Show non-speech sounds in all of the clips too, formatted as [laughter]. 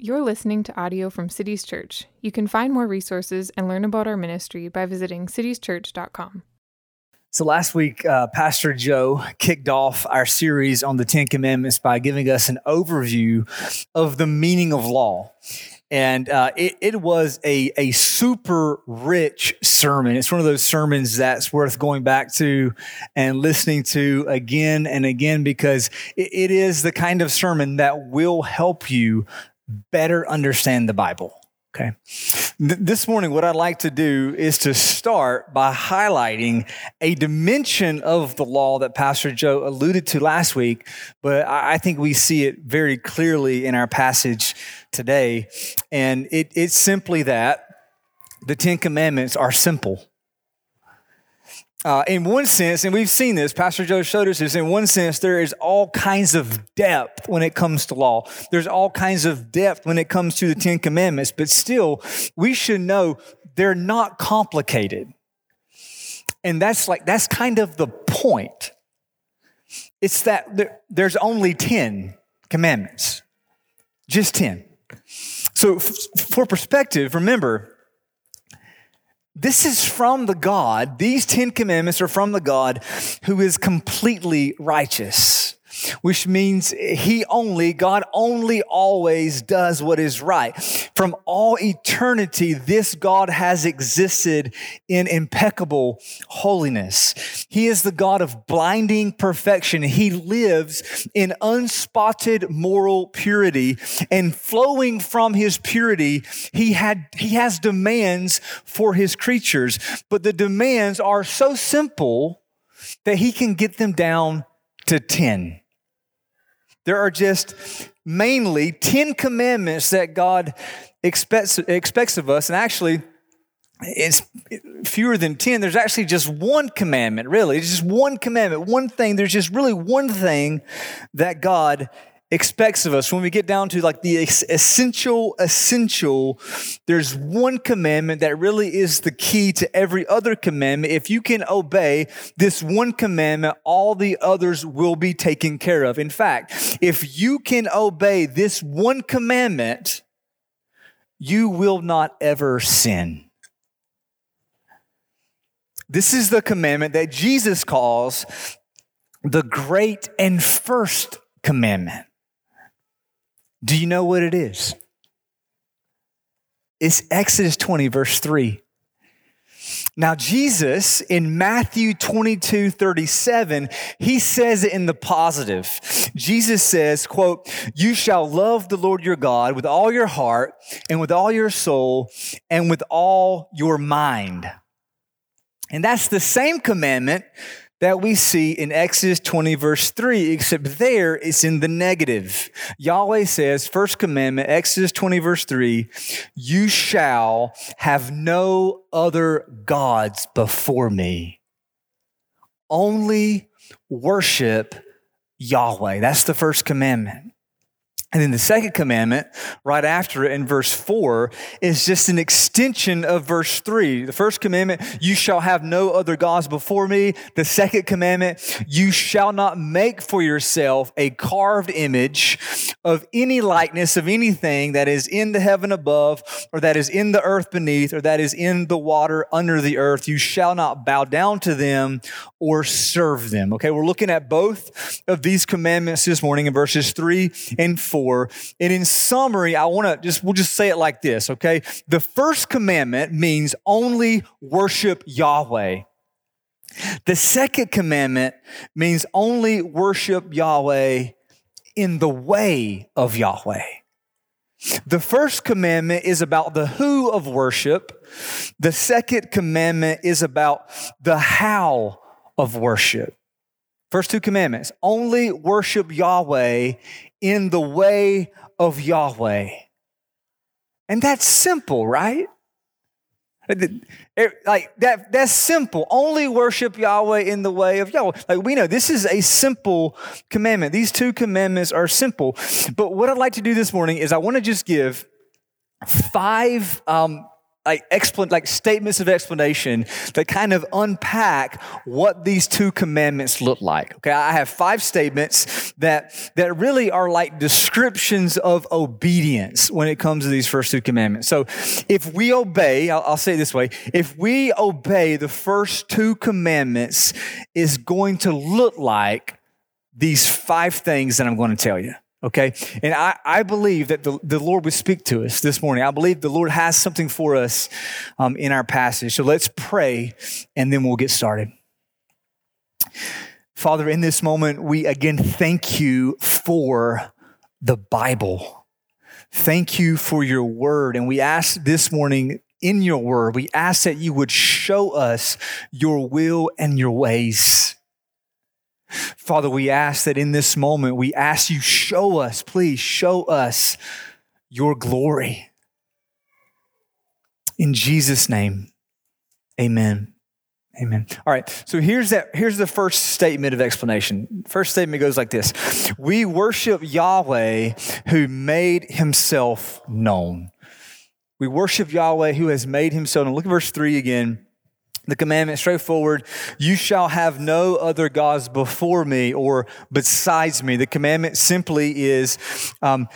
You're listening to audio from Cities Church. You can find more resources and learn about our ministry by visiting citieschurch.com. So, last week, uh, Pastor Joe kicked off our series on the Ten Commandments by giving us an overview of the meaning of law. And uh, it, it was a, a super rich sermon. It's one of those sermons that's worth going back to and listening to again and again because it, it is the kind of sermon that will help you better understand the Bible. Okay. This morning, what I'd like to do is to start by highlighting a dimension of the law that Pastor Joe alluded to last week, but I think we see it very clearly in our passage today. And it, it's simply that the Ten Commandments are simple. Uh, in one sense, and we've seen this, Pastor Joe showed us this, in one sense, there is all kinds of depth when it comes to law. There's all kinds of depth when it comes to the Ten Commandments, but still, we should know they're not complicated. And that's like, that's kind of the point. It's that there, there's only 10 commandments, just 10. So, f- for perspective, remember, this is from the God, these Ten Commandments are from the God who is completely righteous which means he only, God only always does what is right. From all eternity, this God has existed in impeccable holiness. He is the God of blinding perfection. He lives in unspotted moral purity and flowing from his purity, he had, he has demands for his creatures, but the demands are so simple that he can get them down to 10. There are just mainly 10 commandments that God expects, expects of us. And actually, it's fewer than 10. There's actually just one commandment, really. It's just one commandment, one thing. There's just really one thing that God expects of us. When we get down to like the essential, essential, there's one commandment that really is the key to every other commandment. If you can obey this one commandment, all the others will be taken care of. In fact, if you can obey this one commandment, you will not ever sin. This is the commandment that Jesus calls the great and first commandment. Do you know what it is? It's Exodus 20, verse 3. Now, Jesus in Matthew 22, 37, he says it in the positive. Jesus says, quote, you shall love the Lord your God with all your heart and with all your soul and with all your mind. And that's the same commandment that we see in Exodus 20, verse 3, except there it's in the negative. Yahweh says, first commandment, Exodus 20, verse 3, you shall have no other gods before me. Only worship Yahweh. That's the first commandment. And then the second commandment, right after it in verse four, is just an extension of verse three. The first commandment, you shall have no other gods before me. The second commandment, you shall not make for yourself a carved image of any likeness of anything that is in the heaven above, or that is in the earth beneath, or that is in the water under the earth. You shall not bow down to them or serve them. Okay, we're looking at both of these commandments this morning in verses three and four for. And in summary, I want to just, we'll just say it like this, okay? The first commandment means only worship Yahweh. The second commandment means only worship Yahweh in the way of Yahweh. The first commandment is about the who of worship. The second commandment is about the how of worship. First two commandments only worship Yahweh in the way of Yahweh. And that's simple, right? Like that, that's simple. Only worship Yahweh in the way of Yahweh. Like we know this is a simple commandment. These two commandments are simple. But what I'd like to do this morning is I want to just give five um, like explan- like statements of explanation that kind of unpack what these two commandments look like. Okay, I have five statements that that really are like descriptions of obedience when it comes to these first two commandments. So, if we obey, I'll, I'll say it this way: if we obey the first two commandments, is going to look like these five things that I'm going to tell you. Okay. And I, I believe that the, the Lord would speak to us this morning. I believe the Lord has something for us um, in our passage. So let's pray and then we'll get started. Father, in this moment, we again thank you for the Bible. Thank you for your word. And we ask this morning in your word, we ask that you would show us your will and your ways. Father, we ask that in this moment, we ask you, show us, please show us your glory. In Jesus' name, amen. Amen. All right. So here's that here's the first statement of explanation. First statement goes like this. We worship Yahweh who made himself known. We worship Yahweh who has made himself known. Look at verse 3 again the commandment straightforward you shall have no other gods before me or besides me. The commandment simply is um,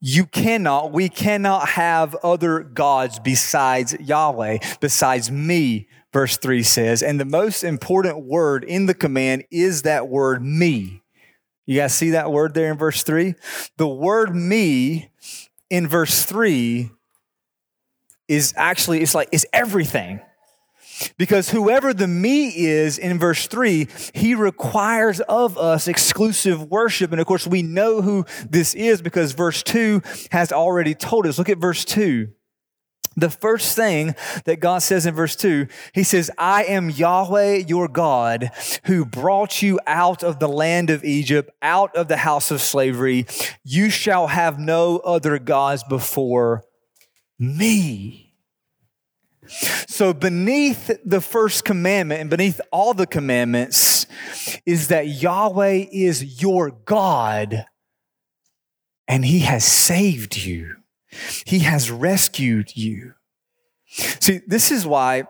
you cannot we cannot have other gods besides yahweh besides me verse 3 says. And the most important word in the command is that word me. You guys see that word there in verse 3 the word me in verse 3 is actually it's like it's everything because whoever the me is in verse 3, he requires of us exclusive worship. And of course, we know who this is because verse 2 has already told us. Look at verse 2. The first thing that God says in verse 2, He says, I am Yahweh your God who brought you out of the land of Egypt, out of the house of slavery. You shall have no other gods before me. So, beneath the first commandment and beneath all the commandments is that Yahweh is your God and He has saved you, He has rescued you. See, this is why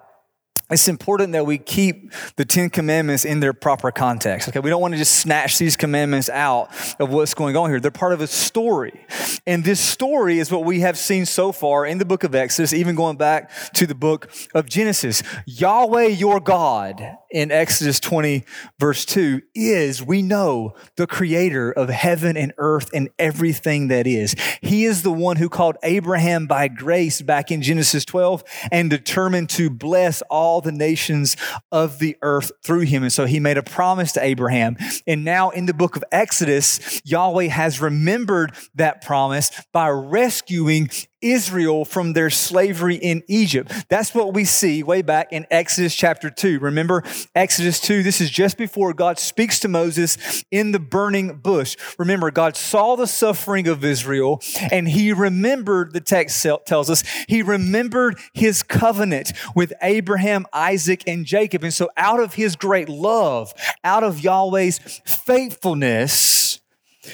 it's important that we keep the Ten Commandments in their proper context. Okay, we don't want to just snatch these commandments out of what's going on here. They're part of a story. And this story is what we have seen so far in the book of Exodus, even going back to the book of Genesis. Yahweh, your God, in Exodus 20, verse 2, is, we know, the creator of heaven and earth and everything that is. He is the one who called Abraham by grace back in Genesis 12 and determined to bless all the nations of the earth through him. And so he made a promise to Abraham. And now in the book of Exodus, Yahweh has remembered that promise by rescuing Israel from their slavery in Egypt. That's what we see way back in Exodus chapter 2. Remember Exodus 2? This is just before God speaks to Moses in the burning bush. Remember, God saw the suffering of Israel and he remembered, the text tells us, he remembered his covenant with Abraham, Isaac, and Jacob. And so, out of his great love, out of Yahweh's faithfulness,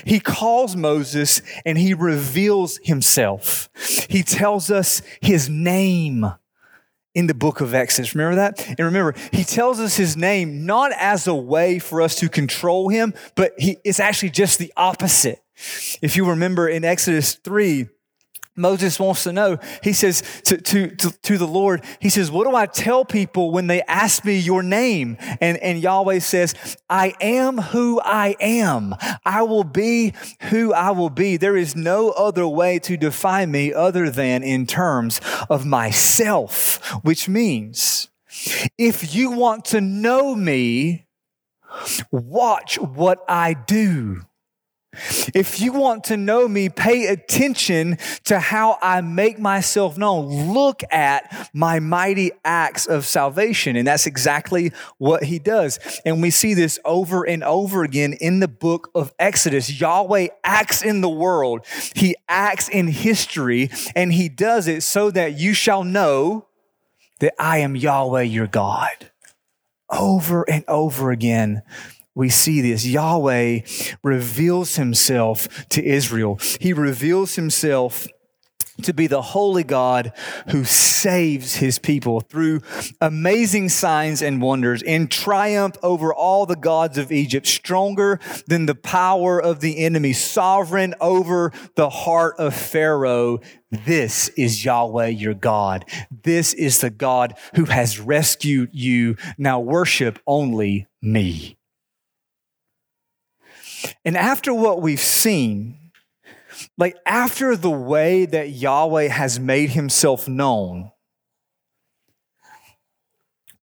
he calls Moses and he reveals himself. He tells us his name in the book of Exodus. Remember that? And remember, he tells us his name not as a way for us to control him, but he, it's actually just the opposite. If you remember in Exodus 3, Moses wants to know. He says to, to, to, to, the Lord, he says, What do I tell people when they ask me your name? And, and Yahweh says, I am who I am. I will be who I will be. There is no other way to define me other than in terms of myself, which means if you want to know me, watch what I do. If you want to know me, pay attention to how I make myself known. Look at my mighty acts of salvation. And that's exactly what he does. And we see this over and over again in the book of Exodus. Yahweh acts in the world, he acts in history, and he does it so that you shall know that I am Yahweh your God. Over and over again, we see this. Yahweh reveals himself to Israel. He reveals himself to be the holy God who saves his people through amazing signs and wonders in triumph over all the gods of Egypt, stronger than the power of the enemy, sovereign over the heart of Pharaoh. This is Yahweh your God. This is the God who has rescued you. Now worship only me. And after what we've seen, like after the way that Yahweh has made himself known,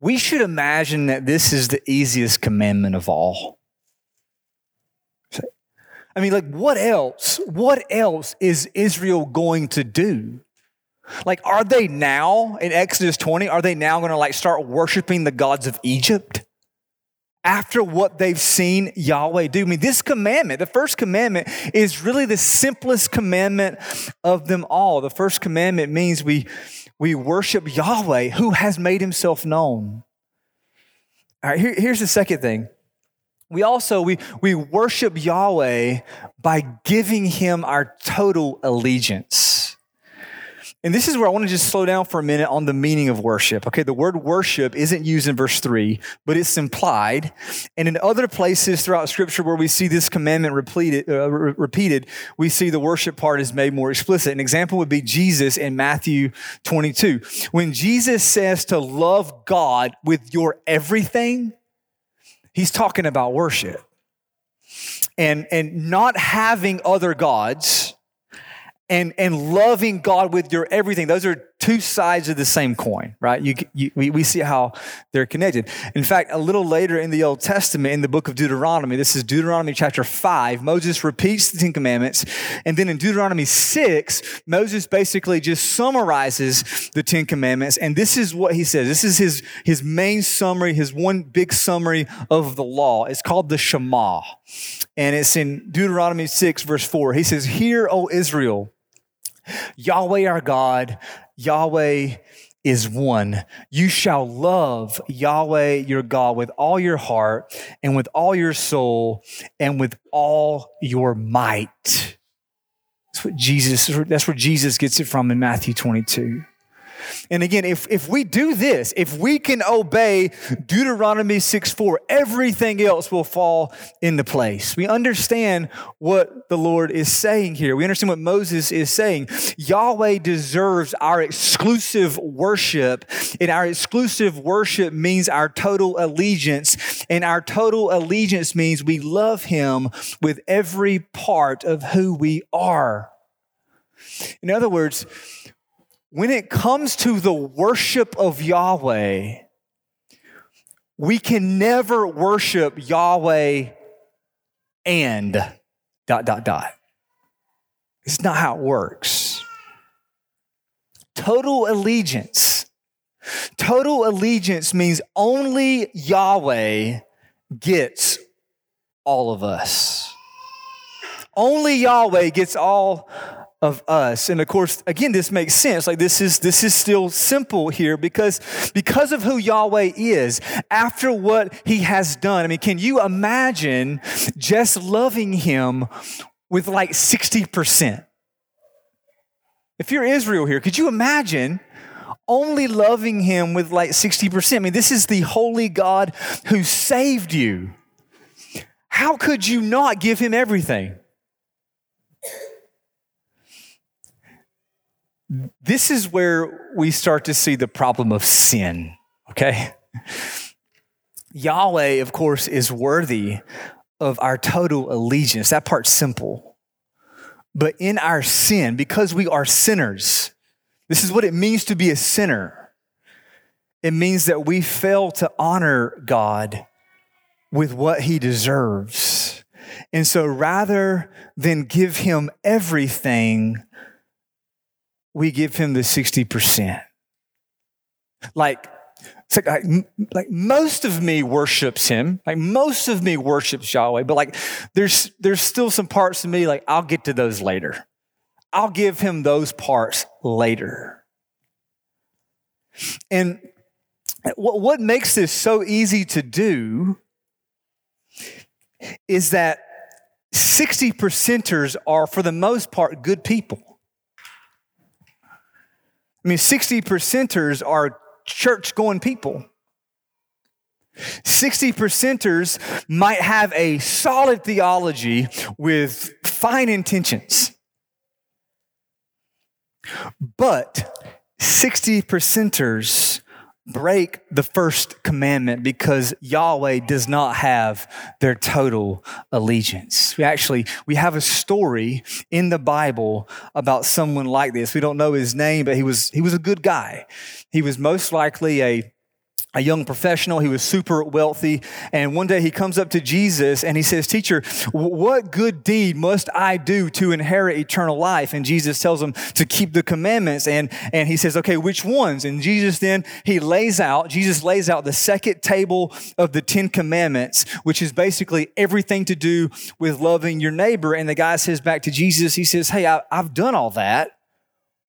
we should imagine that this is the easiest commandment of all. I mean, like, what else? What else is Israel going to do? Like, are they now in Exodus 20, are they now going to like start worshiping the gods of Egypt? After what they've seen Yahweh do. I mean, this commandment, the first commandment, is really the simplest commandment of them all. The first commandment means we, we worship Yahweh who has made himself known. All right, here, here's the second thing. We also we, we worship Yahweh by giving him our total allegiance. And this is where I want to just slow down for a minute on the meaning of worship. Okay, the word worship isn't used in verse 3, but it's implied. And in other places throughout Scripture where we see this commandment repeated, uh, re- repeated, we see the worship part is made more explicit. An example would be Jesus in Matthew 22. When Jesus says to love God with your everything, he's talking about worship. And, and not having other gods and, and loving God with your everything. Those are two sides of the same coin, right? You, you, we, we see how they're connected. In fact, a little later in the Old Testament, in the book of Deuteronomy, this is Deuteronomy chapter 5, Moses repeats the Ten Commandments. And then in Deuteronomy 6, Moses basically just summarizes the Ten Commandments. And this is what he says. This is his, his main summary, his one big summary of the law. It's called the Shema. And it's in Deuteronomy 6, verse 4. He says, Hear, O Israel, Yahweh our God, Yahweh is one. You shall love Yahweh your God with all your heart and with all your soul and with all your might. That's what Jesus, that's where Jesus gets it from in Matthew 22. And again, if, if we do this, if we can obey Deuteronomy 6 4, everything else will fall into place. We understand what the Lord is saying here. We understand what Moses is saying. Yahweh deserves our exclusive worship, and our exclusive worship means our total allegiance. And our total allegiance means we love Him with every part of who we are. In other words, when it comes to the worship of Yahweh, we can never worship Yahweh and dot, dot, dot. It's not how it works. Total allegiance. Total allegiance means only Yahweh gets all of us. Only Yahweh gets all of us. And of course, again, this makes sense. Like this is this is still simple here because because of who Yahweh is, after what he has done. I mean, can you imagine just loving him with like 60%? If you're Israel here, could you imagine only loving him with like 60%? I mean, this is the holy God who saved you. How could you not give him everything? This is where we start to see the problem of sin, okay? Yahweh, of course, is worthy of our total allegiance. That part's simple. But in our sin, because we are sinners, this is what it means to be a sinner. It means that we fail to honor God with what he deserves. And so rather than give him everything, we give him the 60%. Like, like, like, like most of me worships him. Like most of me worships Yahweh, but like there's there's still some parts of me like I'll get to those later. I'll give him those parts later. And what, what makes this so easy to do is that 60 percenters are, for the most part, good people. I mean, 60 percenters are church going people. 60 percenters might have a solid theology with fine intentions. But 60 percenters break the first commandment because Yahweh does not have their total allegiance. We actually we have a story in the Bible about someone like this. We don't know his name, but he was he was a good guy. He was most likely a a young professional. He was super wealthy. And one day he comes up to Jesus and he says, Teacher, what good deed must I do to inherit eternal life? And Jesus tells him to keep the commandments. And, and he says, Okay, which ones? And Jesus then, he lays out, Jesus lays out the second table of the Ten Commandments, which is basically everything to do with loving your neighbor. And the guy says back to Jesus, he says, Hey, I, I've done all that.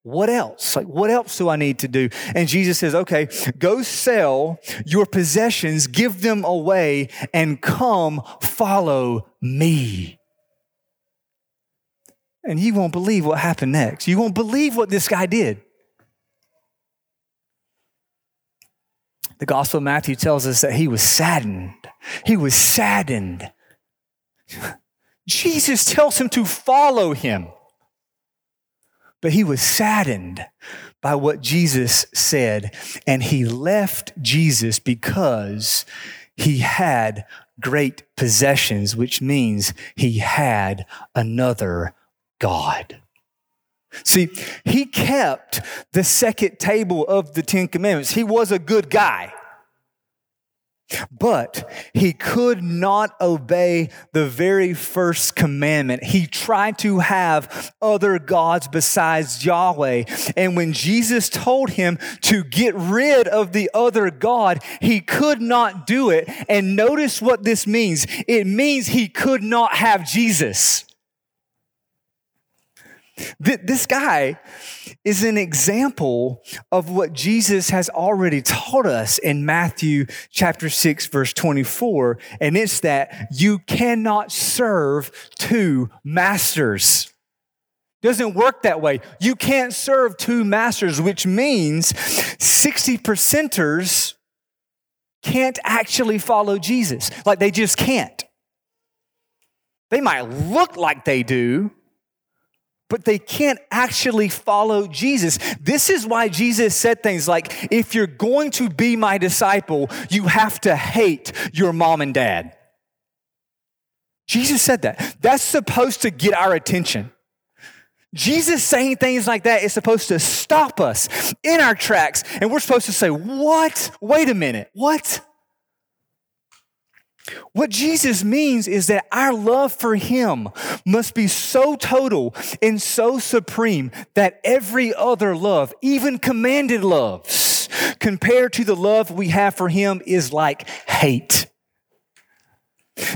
What else? Like, what else do I need to do? And Jesus says, okay, go sell your possessions, give them away, and come follow me. And you won't believe what happened next. You won't believe what this guy did. The Gospel of Matthew tells us that he was saddened. He was saddened. [laughs] Jesus tells him to follow him. But he was saddened by what Jesus said, and he left Jesus because he had great possessions, which means he had another God. See, he kept the second table of the Ten Commandments. He was a good guy. But he could not obey the very first commandment. He tried to have other gods besides Yahweh. And when Jesus told him to get rid of the other God, he could not do it. And notice what this means it means he could not have Jesus. This guy is an example of what Jesus has already taught us in Matthew chapter 6 verse 24 and it's that you cannot serve two masters. Doesn't work that way. You can't serve two masters, which means 60 percenters can't actually follow Jesus. Like they just can't. They might look like they do, but they can't actually follow Jesus. This is why Jesus said things like, if you're going to be my disciple, you have to hate your mom and dad. Jesus said that. That's supposed to get our attention. Jesus saying things like that is supposed to stop us in our tracks, and we're supposed to say, What? Wait a minute. What? What Jesus means is that our love for Him must be so total and so supreme that every other love, even commanded loves, compared to the love we have for Him, is like hate.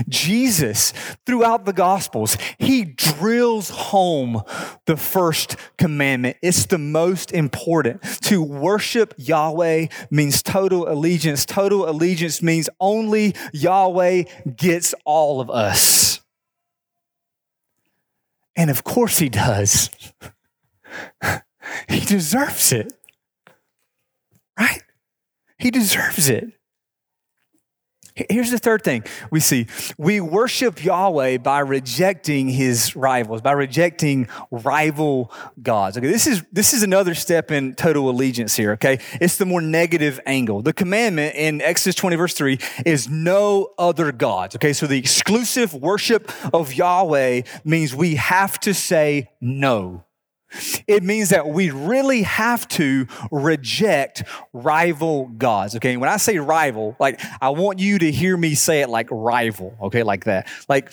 Jesus, throughout the Gospels, he drills home the first commandment. It's the most important. To worship Yahweh means total allegiance. Total allegiance means only Yahweh gets all of us. And of course he does. [laughs] he deserves it. Right? He deserves it. Here's the third thing we see we worship Yahweh by rejecting his rivals, by rejecting rival gods. Okay, this is this is another step in total allegiance here, okay? It's the more negative angle. The commandment in Exodus 20, verse 3 is no other gods. Okay, so the exclusive worship of Yahweh means we have to say no it means that we really have to reject rival gods. Okay. When I say rival, like I want you to hear me say it like rival. Okay. Like that. Like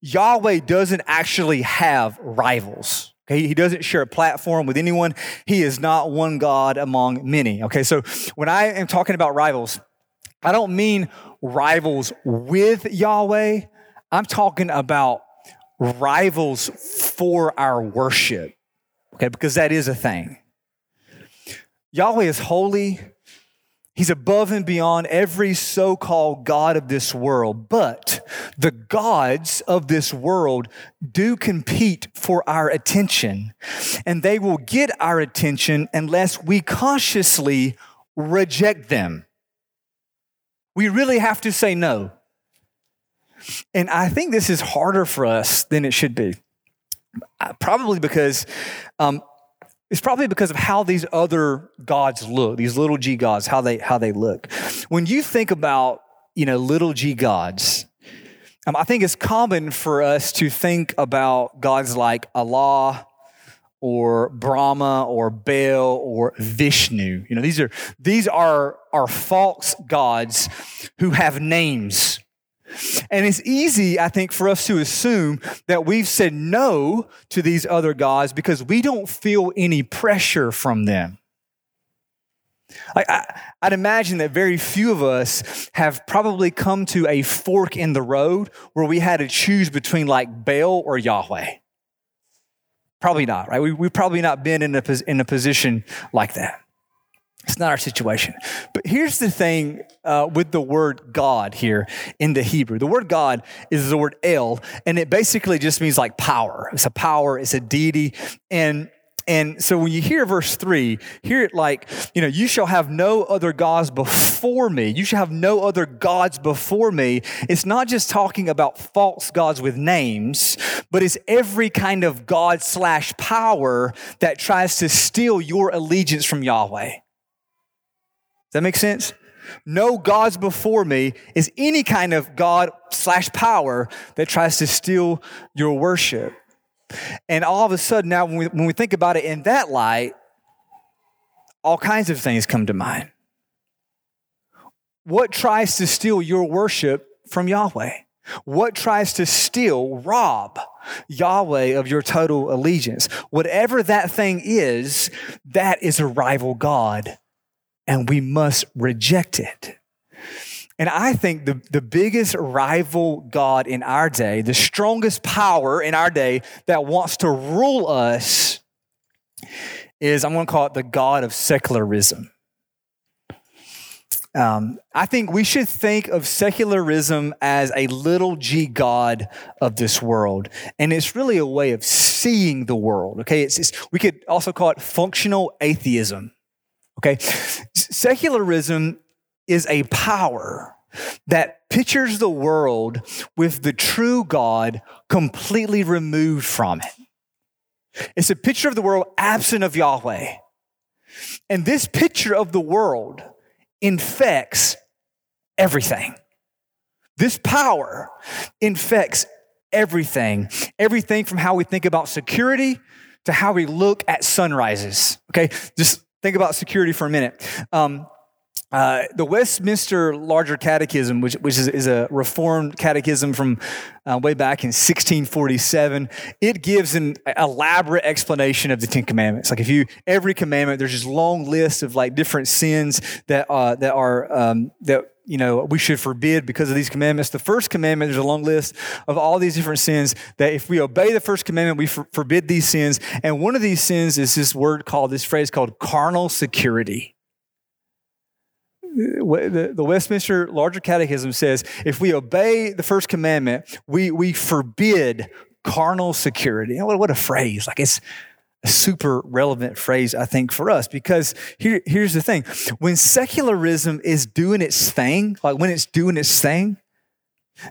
Yahweh doesn't actually have rivals. Okay, he doesn't share a platform with anyone. He is not one God among many. Okay, so when I am talking about rivals, I don't mean rivals with Yahweh. I'm talking about rivals for our worship. Okay, because that is a thing. Yahweh is holy, He's above and beyond every so called God of this world. But the gods of this world do compete for our attention, and they will get our attention unless we cautiously reject them. We really have to say no. And I think this is harder for us than it should be. Uh, probably because um, it's probably because of how these other gods look, these little g gods, how they how they look. When you think about you know little g gods, um, I think it's common for us to think about gods like Allah or Brahma or Baal or Vishnu. You know these are these are are false gods who have names. And it's easy, I think, for us to assume that we've said no to these other gods because we don't feel any pressure from them. I, would imagine that very few of us have probably come to a fork in the road where we had to choose between like Baal or Yahweh. Probably not, right? We, we've probably not been in a, in a position like that. It's not our situation. But here's the thing uh, with the word God here in the Hebrew. The word God is the word El, and it basically just means like power. It's a power, it's a deity. And and so when you hear verse three, hear it like, you know, you shall have no other gods before me. You shall have no other gods before me. It's not just talking about false gods with names, but it's every kind of God slash power that tries to steal your allegiance from Yahweh that make sense? No gods before me is any kind of God slash power that tries to steal your worship. And all of a sudden, now when we, when we think about it in that light, all kinds of things come to mind. What tries to steal your worship from Yahweh? What tries to steal, rob Yahweh of your total allegiance? Whatever that thing is, that is a rival God and we must reject it. And I think the, the biggest rival God in our day, the strongest power in our day that wants to rule us is, I'm going to call it the God of secularism. Um, I think we should think of secularism as a little g God of this world. And it's really a way of seeing the world. Okay. It's, it's, we could also call it functional atheism. Okay. Secularism is a power that pictures the world with the true God completely removed from it. It's a picture of the world absent of Yahweh. And this picture of the world infects everything. This power infects everything. Everything from how we think about security to how we look at sunrises. Okay, just Think about security for a minute. Um, uh, the Westminster Larger Catechism, which, which is, is a reformed catechism from uh, way back in 1647, it gives an elaborate explanation of the Ten Commandments. Like if you every commandment, there's this long list of like different sins that uh, that are um, that you know, we should forbid because of these commandments. The first commandment, there's a long list of all these different sins that if we obey the first commandment, we for- forbid these sins. And one of these sins is this word called, this phrase called carnal security. The, Westminster Larger Catechism says if we obey the first commandment, we, we forbid carnal security. What, a phrase. Like it's, super relevant phrase, I think, for us because here, here's the thing when secularism is doing its thing, like when it's doing its thing,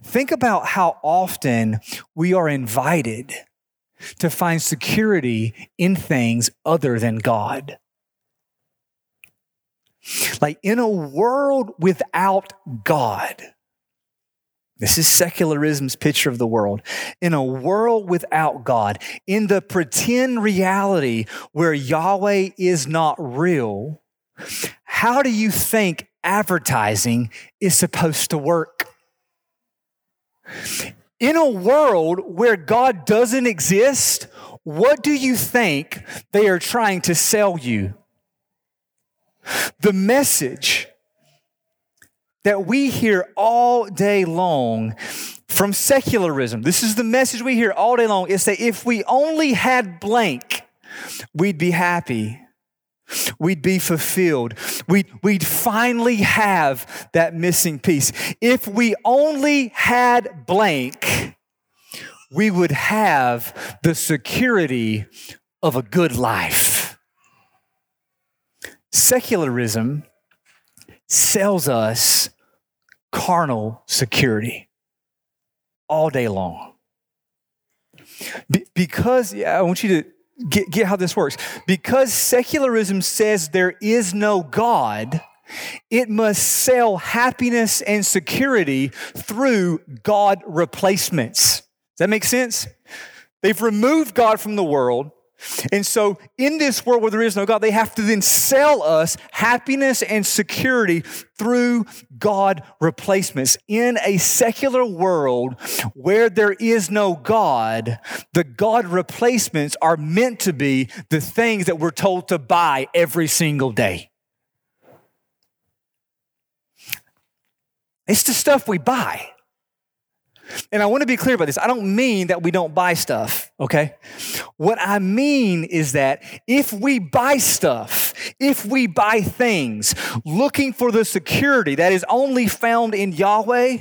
think about how often we are invited to find security in things other than God. Like in a world without God, this is secularism's picture of the world. In a world without God, in the pretend reality where Yahweh is not real, how do you think advertising is supposed to work? In a world where God doesn't exist, what do you think they are trying to sell you? The message that we hear all day long from secularism. This is the message we hear all day long is that if we only had blank, we'd be happy. we'd be fulfilled. We'd, we'd finally have that missing piece. If we only had blank, we would have the security of a good life. Secularism sells us carnal security all day long. Be- because, yeah, I want you to get, get how this works. Because secularism says there is no God, it must sell happiness and security through God replacements. Does that make sense? They've removed God from the world. And so, in this world where there is no God, they have to then sell us happiness and security through God replacements. In a secular world where there is no God, the God replacements are meant to be the things that we're told to buy every single day. It's the stuff we buy. And I want to be clear about this. I don't mean that we don't buy stuff, okay? What I mean is that if we buy stuff, if we buy things looking for the security that is only found in Yahweh,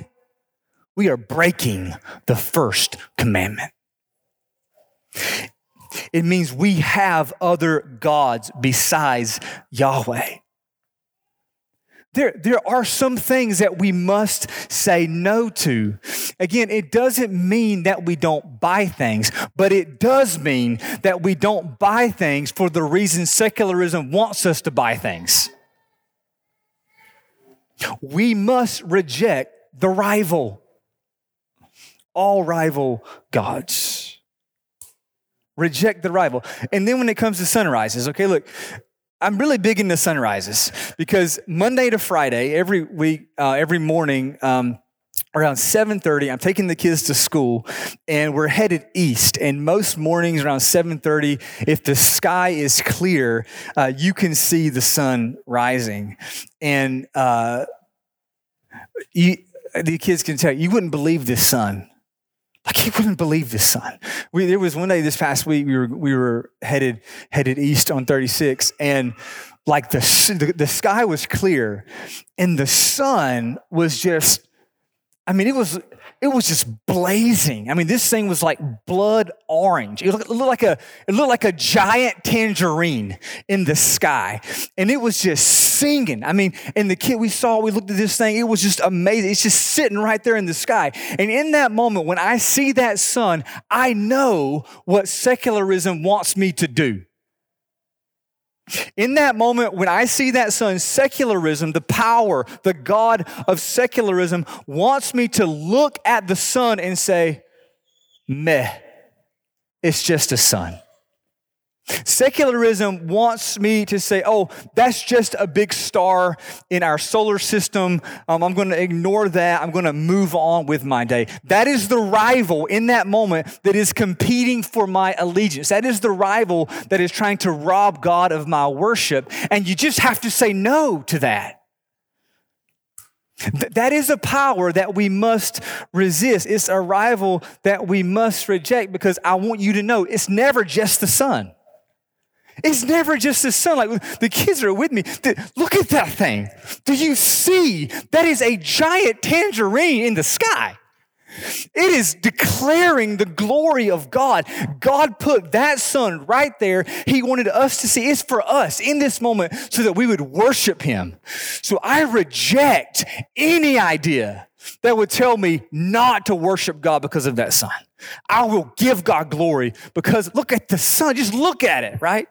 we are breaking the first commandment. It means we have other gods besides Yahweh. There, there are some things that we must say no to. Again, it doesn't mean that we don't buy things, but it does mean that we don't buy things for the reason secularism wants us to buy things. We must reject the rival, all rival gods. Reject the rival. And then when it comes to sunrises, okay, look, I'm really big into sunrises because Monday to Friday, every week, uh, every morning, um, around 7.30 i'm taking the kids to school and we're headed east. And most mornings around 7.30 if the sky is clear uh, you can see the sun rising. And uh, you, the kids can tell you, you wouldn't believe this sun like he wouldn't believe this sun. We, there was one day this past week we were we were headed headed east on 36, and like the the, the sky was clear, and the sun was just. I mean, it was it was just blazing. I mean, this thing was like blood orange. It looked, it looked, like a it looked like a giant tangerine in the sky, and it was just singing. I mean, and the kid we saw, we looked at this thing. It was just amazing. It's just sitting right there in the sky. And in that moment, when I see that sun, I know what secularism wants me to do. In that moment, when I see that sun, secularism, the power, the God of secularism, wants me to look at the sun and say, meh, it's just a sun. Secularism wants me to say, oh, that's just a big star in our solar system. Um, I'm going to ignore that. I'm going to move on with my day. That is the rival in that moment that is competing for my allegiance. That is the rival that is trying to rob God of my worship. And you just have to say no to that. Th- that is a power that we must resist. It's a rival that we must reject because I want you to know it's never just the sun. It's never just the sun. Like the kids are with me. Look at that thing. Do you see? That is a giant tangerine in the sky. It is declaring the glory of God. God put that sun right there. He wanted us to see. It's for us in this moment so that we would worship Him. So I reject any idea that would tell me not to worship God because of that sun. I will give God glory because look at the sun. Just look at it, right?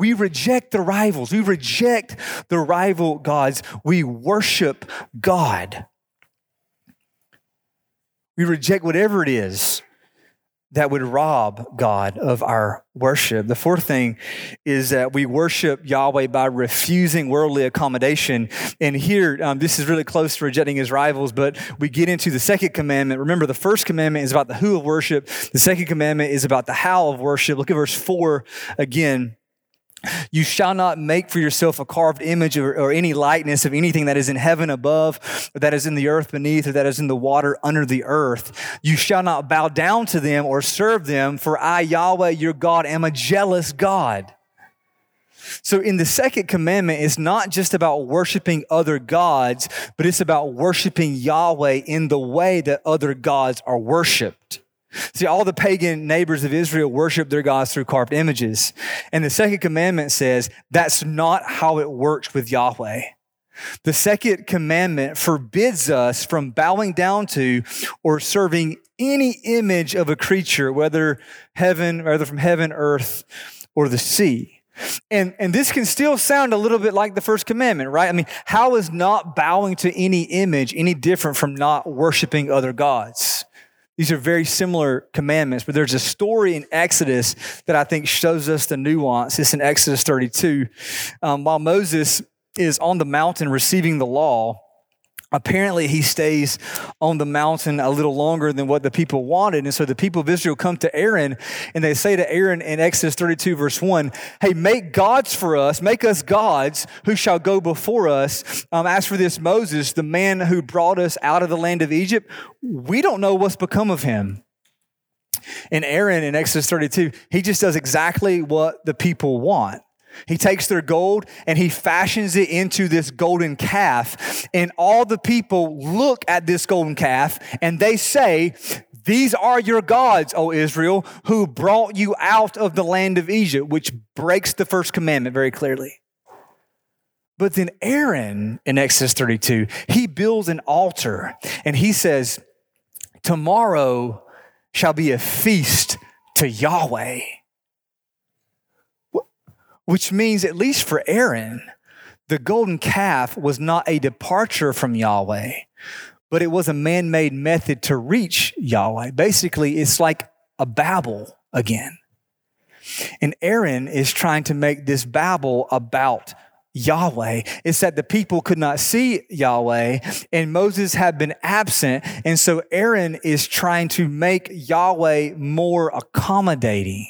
We reject the rivals. We reject the rival gods. We worship God. We reject whatever it is that would rob God of our worship. The fourth thing is that we worship Yahweh by refusing worldly accommodation. And here, um, this is really close to rejecting his rivals, but we get into the second commandment. Remember, the first commandment is about the who of worship, the second commandment is about the how of worship. Look at verse 4 again. You shall not make for yourself a carved image or, or, any likeness of anything that is in heaven above, or that is in the earth beneath, or that is in the water under the earth. You shall not bow down to them or serve them, for I, Yahweh, your God, am a jealous God. So, in the second commandment, it's not just about worshiping other gods, but it's about worshiping Yahweh in the way that other gods are worshiped. See, all the pagan neighbors of Israel worship their gods through carved images. And the second commandment says that's not how it works with Yahweh. The second commandment forbids us from bowing down to or serving any image of a creature, whether heaven, whether from heaven, earth, or the sea. And, and this can still sound a little bit like the first commandment, right? I mean, how is not bowing to any image any different from not worshiping other gods? These are very similar commandments, but there's a story in Exodus that I think shows us the nuance. It's in Exodus 32. Um, while Moses is on the mountain receiving the law, apparently he stays on the mountain a little longer than what the people wanted. And so the people of Israel come to Aaron and they say to Aaron in Exodus 32, verse 1, Hey, make gods for us, make us gods who shall go before us. Um, as for this Moses, the man who brought us out of the land of Egypt, we don't know what's become of him. And Aaron in Exodus 32, he just does exactly what the people want. He takes their gold and he fashions it into this golden calf. And all the people look at this golden calf and they say, These are your gods, O Israel, who brought you out of the land of Egypt, which breaks the first commandment very clearly. But then Aaron in Exodus 32, he builds an altar and he says, Tomorrow shall be a feast to Yahweh which means, at least for Aaron, the golden calf was not a departure from Yahweh, but it was a man made method to reach Yahweh. Basically, it's like a Babel again. And Aaron is trying to make this Babel about Yahweh. It's that the people could not see Yahweh and Moses had been absent. And so Aaron is trying to make Yahweh more accommodating.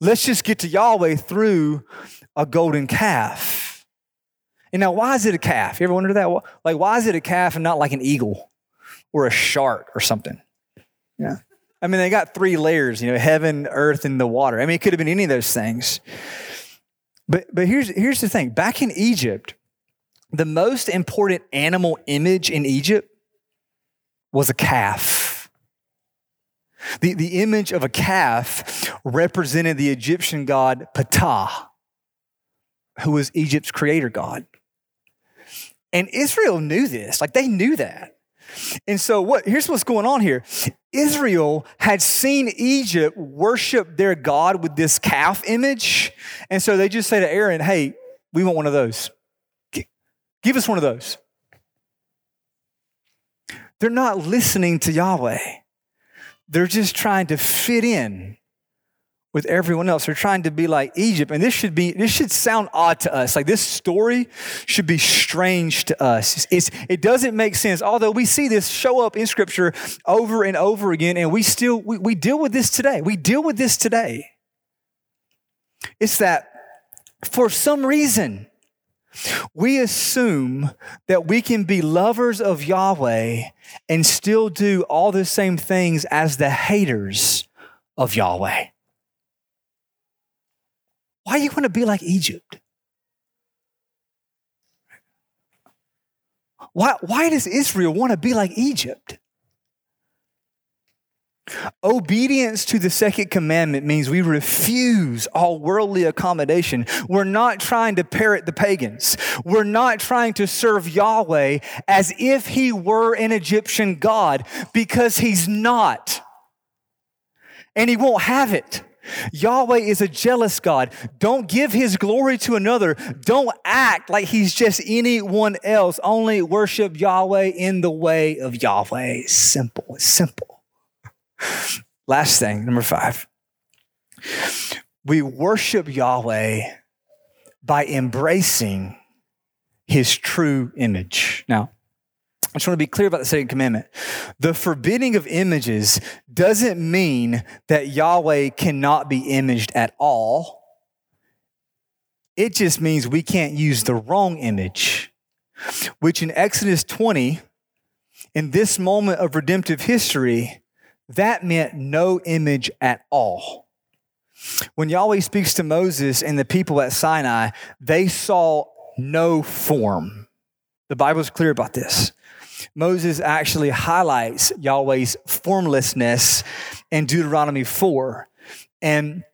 Let's just get to Yahweh through a golden calf. And now, why is it a calf? You ever wonder that? Like, why is it a calf and not like an eagle or a shark or something? Yeah. I mean, they got three layers, you know, heaven, earth, and the water. I mean, it could have been any of those things. But, but here's, here's the thing back in Egypt, the most important animal image in Egypt was a calf. The, the image of a calf represented the Egyptian god Ptah, who was Egypt's creator god. And Israel knew this, like they knew that. And so what here's what's going on here. Israel had seen Egypt worship their God with this calf image. And so they just say to Aaron, hey, we want one of those. Give us one of those. They're not listening to Yahweh. They're just trying to fit in with everyone else. They're trying to be like Egypt. And this should be, this should sound odd to us. Like this story should be strange to us. It's, it's, it doesn't make sense. Although we see this show up in scripture over and over again, and we still, we, we deal with this today. We deal with this today. It's that for some reason, we assume that we can be lovers of Yahweh and still do all the same things as the haters of Yahweh. Why do you want to be like Egypt? Why, why does Israel want to be like Egypt? Obedience to the second commandment means we refuse all worldly accommodation. We're not trying to parrot the pagans. We're not trying to serve Yahweh as if he were an Egyptian God because he's not. And he won't have it. Yahweh is a jealous God. Don't give his glory to another. Don't act like he's just anyone else. Only worship Yahweh in the way of Yahweh. Simple. It's simple. [laughs] Last thing, number five. We worship Yahweh by embracing his true image. Now, I just want to be clear about the second commandment. The forbidding of images doesn't mean that Yahweh cannot be imaged at all. It just means we can't use the wrong image, which in Exodus 20, in this moment of redemptive history, that meant no image at all. When Yahweh speaks to Moses and the people at Sinai, they saw no form. The Bible is clear about this. Moses actually highlights Yahweh's formlessness in Deuteronomy 4. And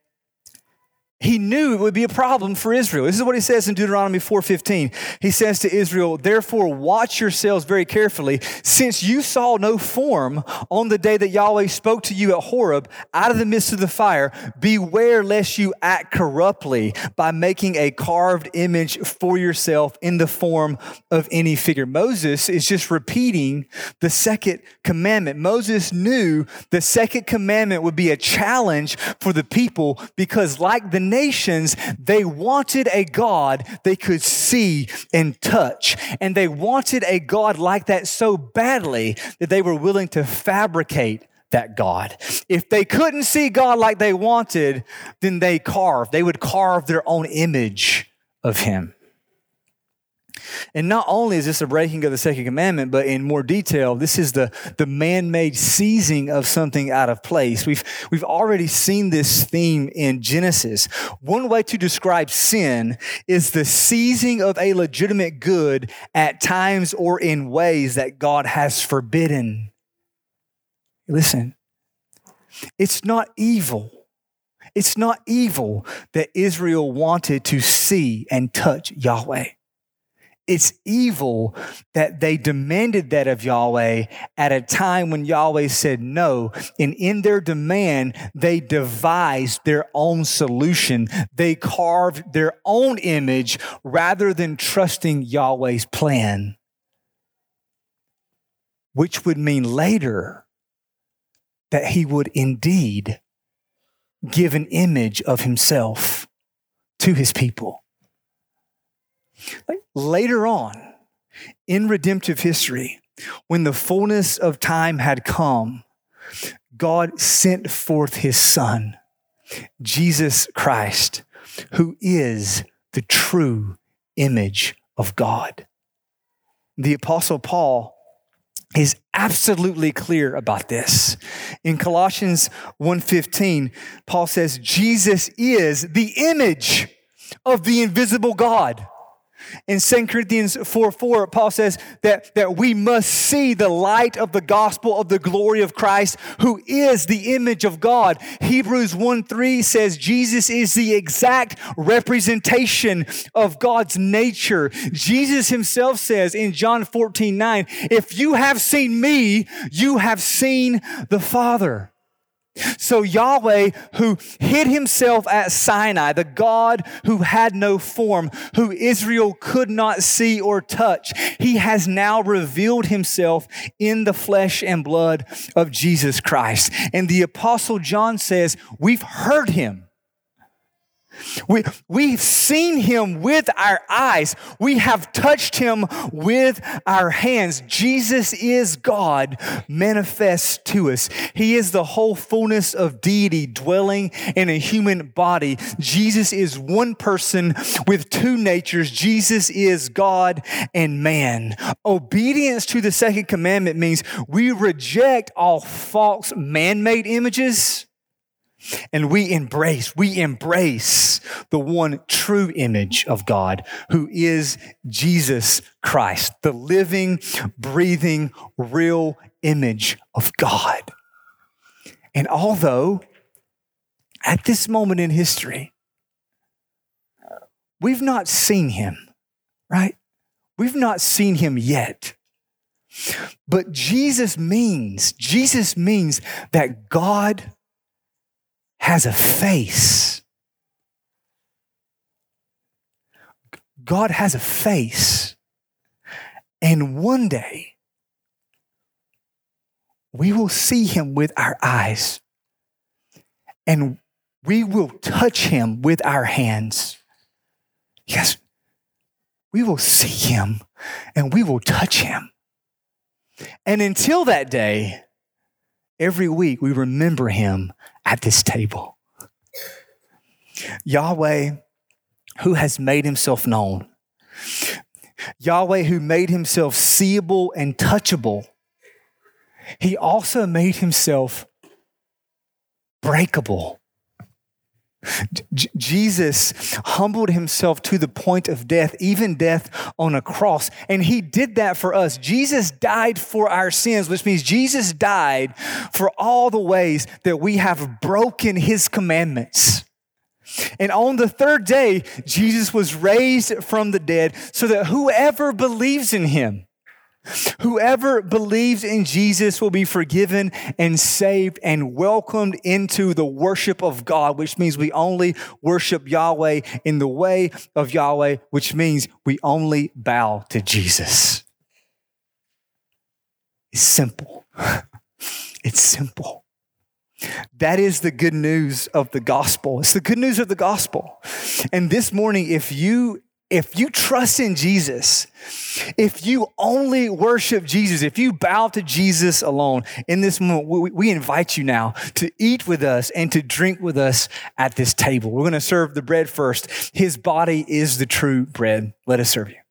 he knew it would be a problem for Israel. This is what he says in Deuteronomy 4:15. He says to Israel, "Therefore watch yourselves very carefully, since you saw no form on the day that Yahweh spoke to you at Horeb out of the midst of the fire, beware lest you act corruptly by making a carved image for yourself in the form of any figure." Moses is just repeating the second commandment. Moses knew the second commandment would be a challenge for the people because like the nations, they wanted a God they could see and touch. And they wanted a God like that so badly that they were willing to fabricate that God. If they couldn't see God like they wanted, then they carved. They would carve their own image of him. And not only is this a breaking of the second commandment, but in more detail, this is the, the man made seizing of something out of place. We've, we've already seen this theme in Genesis. One way to describe sin is the seizing of a legitimate good at times or in ways that God has forbidden. Listen, it's not evil. It's not evil that Israel wanted to see and touch Yahweh. It's evil that they demanded that of Yahweh at a time when Yahweh said no. And in their demand, they devised their own solution. They carved their own image rather than trusting Yahweh's plan, which would mean later that he would indeed give an image of himself to his people. Later on in redemptive history, when the fullness of time had come, God sent forth his son, Jesus Christ, who is the true image of God. The apostle Paul is absolutely clear about this. In Colossians 1:15, Paul says Jesus is the image of the invisible God in 2 Corinthians 4 4, Paul says that, that we must see the light of the gospel of the glory of Christ, who is the image of God. Hebrews 1 3 says Jesus is the exact representation of God's nature. Jesus himself says in John 14 9, if you have seen me, you have seen the Father. So Yahweh, who hid himself at Sinai, the God who had no form, who Israel could not see or touch, he has now revealed himself in the flesh and blood of Jesus Christ. And the apostle John says, we've heard him. We, we've seen him with our eyes. We have touched him with our hands. Jesus is God manifest to us. He is the whole fullness of deity dwelling in a human body. Jesus is one person with two natures. Jesus is God and man. Obedience to the second commandment means we reject all false man made images and we embrace, we embrace the one true image of God, who is Jesus Christ, the living, breathing, real image of God. And although at this moment in history, we've not seen him, right? We've not seen him yet. But Jesus means, Jesus means that God has a face. God has a face. And one day, we will see him with our eyes and we will touch him with our hands. Yes, we will see him and we will touch him. And until that day, every week we remember him at this table. Yahweh, who has made himself known, Yahweh, who made himself seeable and touchable, he also made himself breakable. J- Jesus humbled himself to the point of death, even death on a cross. And he did that for us. Jesus died for our sins, which means Jesus died for all the ways that we have broken his commandments. And on the third day, Jesus was raised from the dead so that whoever believes in him, Whoever believes in Jesus will be forgiven and saved and welcomed into the worship of God, which means we only worship Yahweh in the way of Yahweh, which means we only bow to Jesus. It's simple. [laughs] It's simple. That is the good news of the gospel. It's the good news of the gospel. And this morning, if you if you trust in Jesus, if you only worship Jesus, if you bow to Jesus alone, in this moment, we, we, invite you now to eat with us and to drink with us at this table. We're going to serve the bread first. His body is the true bread. Let us serve you.